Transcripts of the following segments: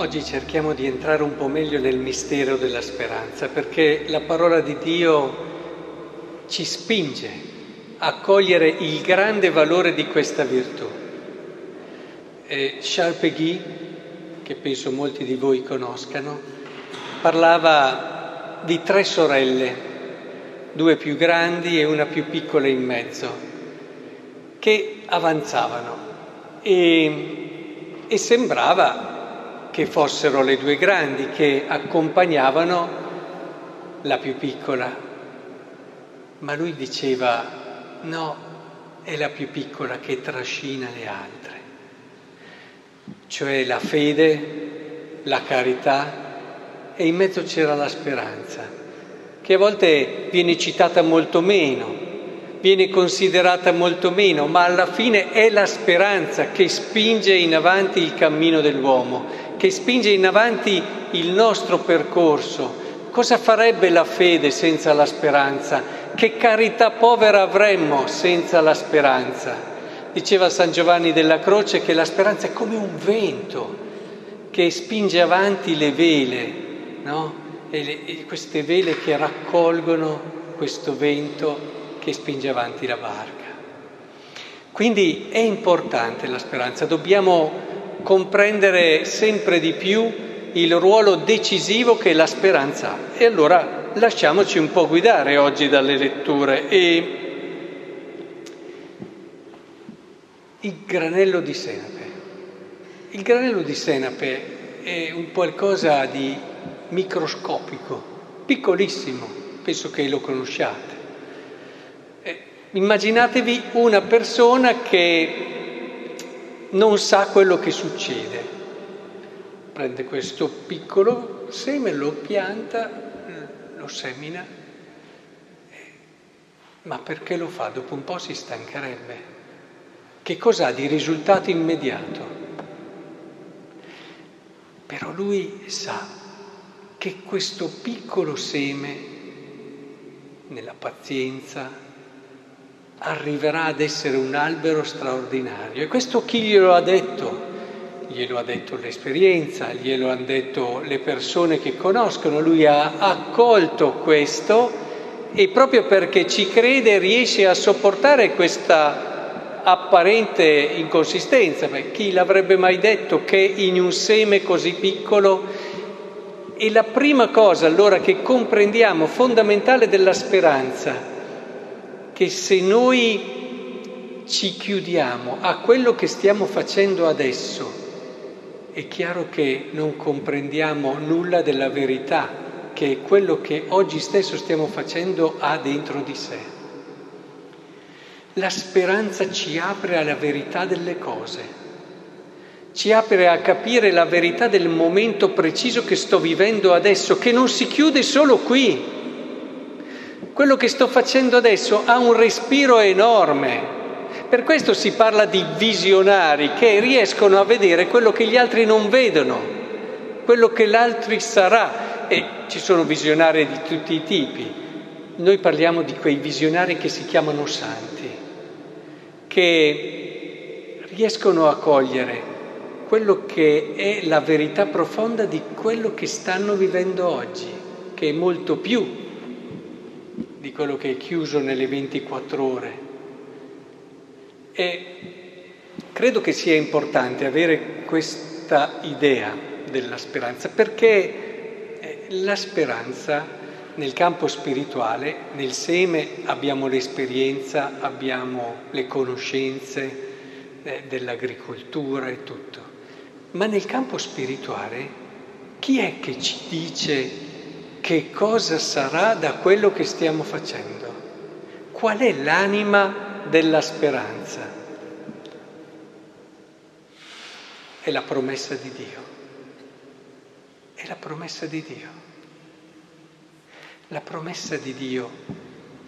Oggi cerchiamo di entrare un po' meglio nel mistero della speranza, perché la parola di Dio ci spinge a cogliere il grande valore di questa virtù. E Charles Peguy, che penso molti di voi conoscano, parlava di tre sorelle, due più grandi e una più piccola in mezzo, che avanzavano e, e sembrava che fossero le due grandi che accompagnavano la più piccola. Ma lui diceva no, è la più piccola che trascina le altre, cioè la fede, la carità e in mezzo c'era la speranza, che a volte viene citata molto meno, viene considerata molto meno, ma alla fine è la speranza che spinge in avanti il cammino dell'uomo che spinge in avanti il nostro percorso. Cosa farebbe la fede senza la speranza? Che carità povera avremmo senza la speranza? Diceva San Giovanni della Croce che la speranza è come un vento che spinge avanti le vele, no? E, le, e queste vele che raccolgono questo vento che spinge avanti la barca. Quindi è importante la speranza, dobbiamo comprendere sempre di più il ruolo decisivo che la speranza ha. E allora lasciamoci un po' guidare oggi dalle letture. E il granello di senape. Il granello di senape è un qualcosa di microscopico, piccolissimo, penso che lo conosciate. Eh, immaginatevi una persona che non sa quello che succede. Prende questo piccolo seme, lo pianta, lo semina, ma perché lo fa? Dopo un po' si stancherebbe. Che cos'ha di risultato immediato? Però lui sa che questo piccolo seme, nella pazienza, arriverà ad essere un albero straordinario. E questo chi glielo ha detto? Glielo ha detto l'esperienza, glielo hanno detto le persone che conoscono, lui ha accolto questo e proprio perché ci crede riesce a sopportare questa apparente inconsistenza. Beh, chi l'avrebbe mai detto che in un seme così piccolo e la prima cosa allora che comprendiamo fondamentale della speranza che se noi ci chiudiamo a quello che stiamo facendo adesso, è chiaro che non comprendiamo nulla della verità che quello che oggi stesso stiamo facendo ha dentro di sé. La speranza ci apre alla verità delle cose, ci apre a capire la verità del momento preciso che sto vivendo adesso, che non si chiude solo qui, quello che sto facendo adesso ha un respiro enorme. Per questo si parla di visionari che riescono a vedere quello che gli altri non vedono, quello che l'altro sarà. E ci sono visionari di tutti i tipi. Noi parliamo di quei visionari che si chiamano santi, che riescono a cogliere quello che è la verità profonda di quello che stanno vivendo oggi, che è molto più di quello che è chiuso nelle 24 ore. E credo che sia importante avere questa idea della speranza, perché eh, la speranza nel campo spirituale, nel seme abbiamo l'esperienza, abbiamo le conoscenze eh, dell'agricoltura e tutto, ma nel campo spirituale chi è che ci dice che cosa sarà da quello che stiamo facendo? Qual è l'anima della speranza? È la promessa di Dio. È la promessa di Dio. La promessa di Dio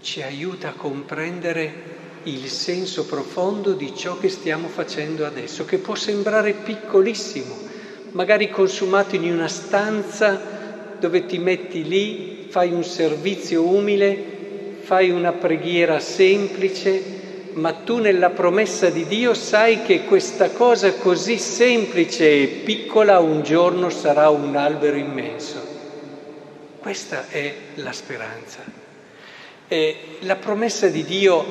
ci aiuta a comprendere il senso profondo di ciò che stiamo facendo adesso, che può sembrare piccolissimo, magari consumato in una stanza dove ti metti lì, fai un servizio umile, fai una preghiera semplice, ma tu nella promessa di Dio sai che questa cosa così semplice e piccola un giorno sarà un albero immenso. Questa è la speranza. E la promessa di Dio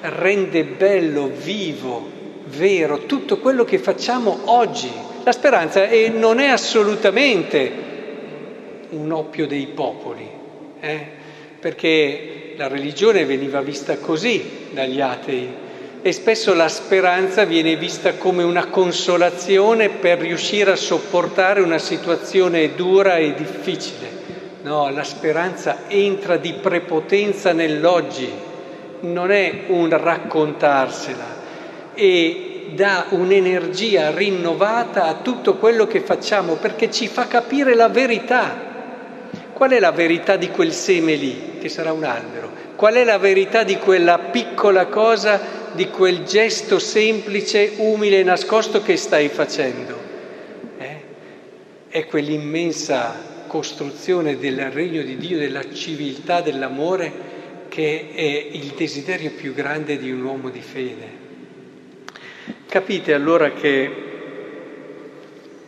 rende bello, vivo, vero tutto quello che facciamo oggi. La speranza non è assolutamente un oppio dei popoli, eh? perché la religione veniva vista così dagli atei e spesso la speranza viene vista come una consolazione per riuscire a sopportare una situazione dura e difficile. No, la speranza entra di prepotenza nell'oggi, non è un raccontarsela e dà un'energia rinnovata a tutto quello che facciamo perché ci fa capire la verità. Qual è la verità di quel seme lì, che sarà un albero? Qual è la verità di quella piccola cosa, di quel gesto semplice, umile e nascosto che stai facendo? Eh? È quell'immensa costruzione del regno di Dio, della civiltà, dell'amore, che è il desiderio più grande di un uomo di fede. Capite allora che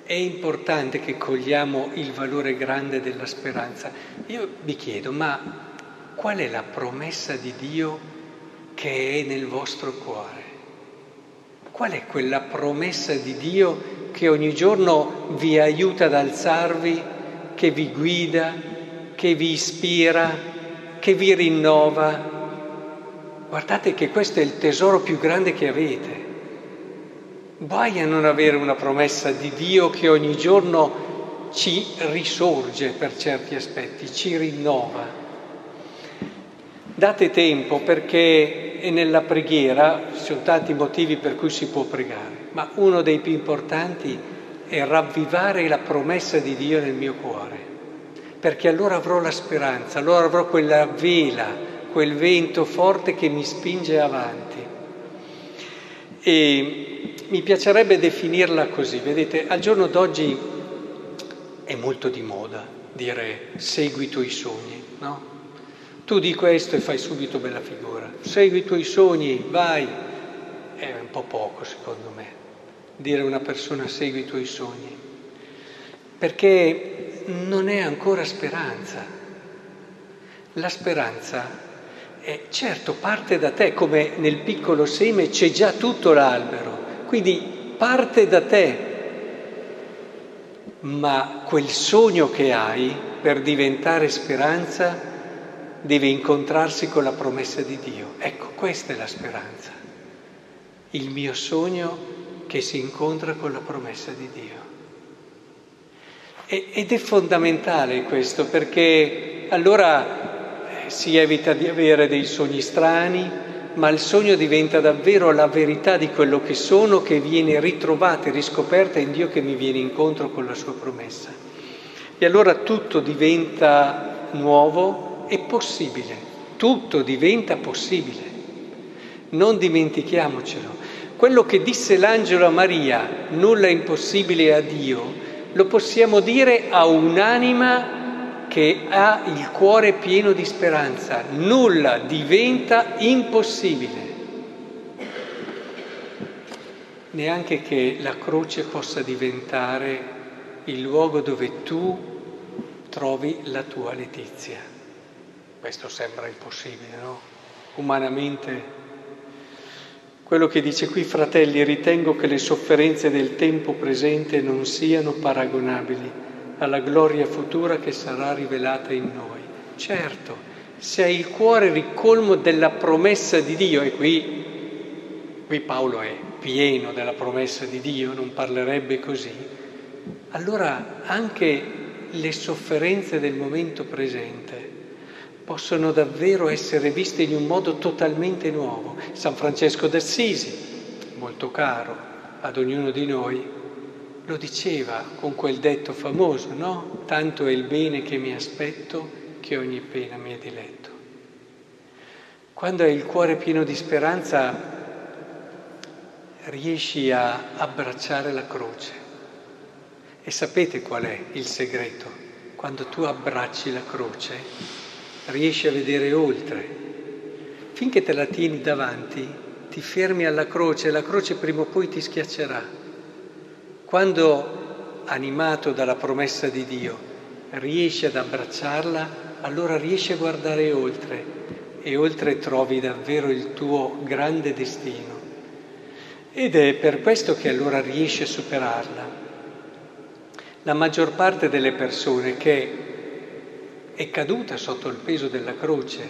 è importante che cogliamo il valore grande della speranza. Io vi chiedo, ma qual è la promessa di Dio che è nel vostro cuore? Qual è quella promessa di Dio che ogni giorno vi aiuta ad alzarvi, che vi guida, che vi ispira, che vi rinnova? Guardate che questo è il tesoro più grande che avete. Guai a non avere una promessa di Dio che ogni giorno ci risorge per certi aspetti, ci rinnova. Date tempo perché nella preghiera ci sono tanti motivi per cui si può pregare, ma uno dei più importanti è ravvivare la promessa di Dio nel mio cuore, perché allora avrò la speranza, allora avrò quella vela, quel vento forte che mi spinge avanti. E mi piacerebbe definirla così, vedete, al giorno d'oggi è molto di moda dire segui i tuoi sogni, no? Tu di questo e fai subito bella figura, segui i tuoi sogni, vai, è un po' poco secondo me dire a una persona segui i tuoi sogni, perché non è ancora speranza. La speranza è certo parte da te, come nel piccolo seme c'è già tutto l'albero, quindi parte da te, ma quel sogno che hai per diventare speranza deve incontrarsi con la promessa di Dio. Ecco, questa è la speranza, il mio sogno che si incontra con la promessa di Dio. Ed è fondamentale questo perché allora eh, si evita di avere dei sogni strani, ma il sogno diventa davvero la verità di quello che sono, che viene ritrovata e riscoperta in Dio che mi viene incontro con la sua promessa. E allora tutto diventa nuovo e possibile, tutto diventa possibile. Non dimentichiamocelo. Quello che disse l'angelo a Maria, nulla è impossibile a Dio, lo possiamo dire a un'anima che ha il cuore pieno di speranza, nulla diventa impossibile. Neanche che la croce possa diventare il luogo dove tu trovi la tua letizia. Questo sembra impossibile, no? Umanamente. Quello che dice qui, fratelli, ritengo che le sofferenze del tempo presente non siano paragonabili alla gloria futura che sarà rivelata in noi. Certo, se hai il cuore ricolmo della promessa di Dio, e qui, qui Paolo è pieno della promessa di Dio, non parlerebbe così, allora anche le sofferenze del momento presente possono davvero essere viste in un modo totalmente nuovo. San Francesco d'Assisi, molto caro ad ognuno di noi, lo diceva con quel detto famoso, no? Tanto è il bene che mi aspetto che ogni pena mi è diletto. Quando hai il cuore pieno di speranza riesci a abbracciare la croce. E sapete qual è il segreto? Quando tu abbracci la croce riesci a vedere oltre. Finché te la tieni davanti ti fermi alla croce, la croce prima o poi ti schiaccerà. Quando, animato dalla promessa di Dio, riesci ad abbracciarla, allora riesci a guardare oltre e oltre trovi davvero il tuo grande destino. Ed è per questo che allora riesci a superarla. La maggior parte delle persone che è caduta sotto il peso della croce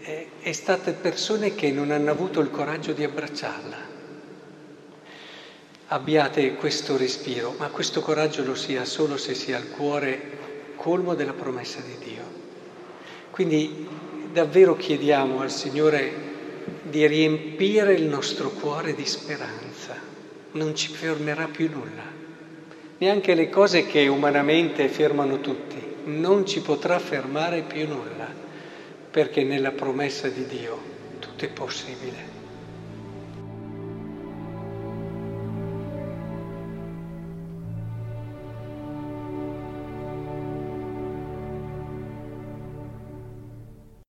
è, è stata persone che non hanno avuto il coraggio di abbracciarla. Abbiate questo respiro, ma questo coraggio lo sia solo se si ha il cuore colmo della promessa di Dio. Quindi davvero chiediamo al Signore di riempire il nostro cuore di speranza. Non ci fermerà più nulla. Neanche le cose che umanamente fermano tutti. Non ci potrà fermare più nulla, perché nella promessa di Dio tutto è possibile.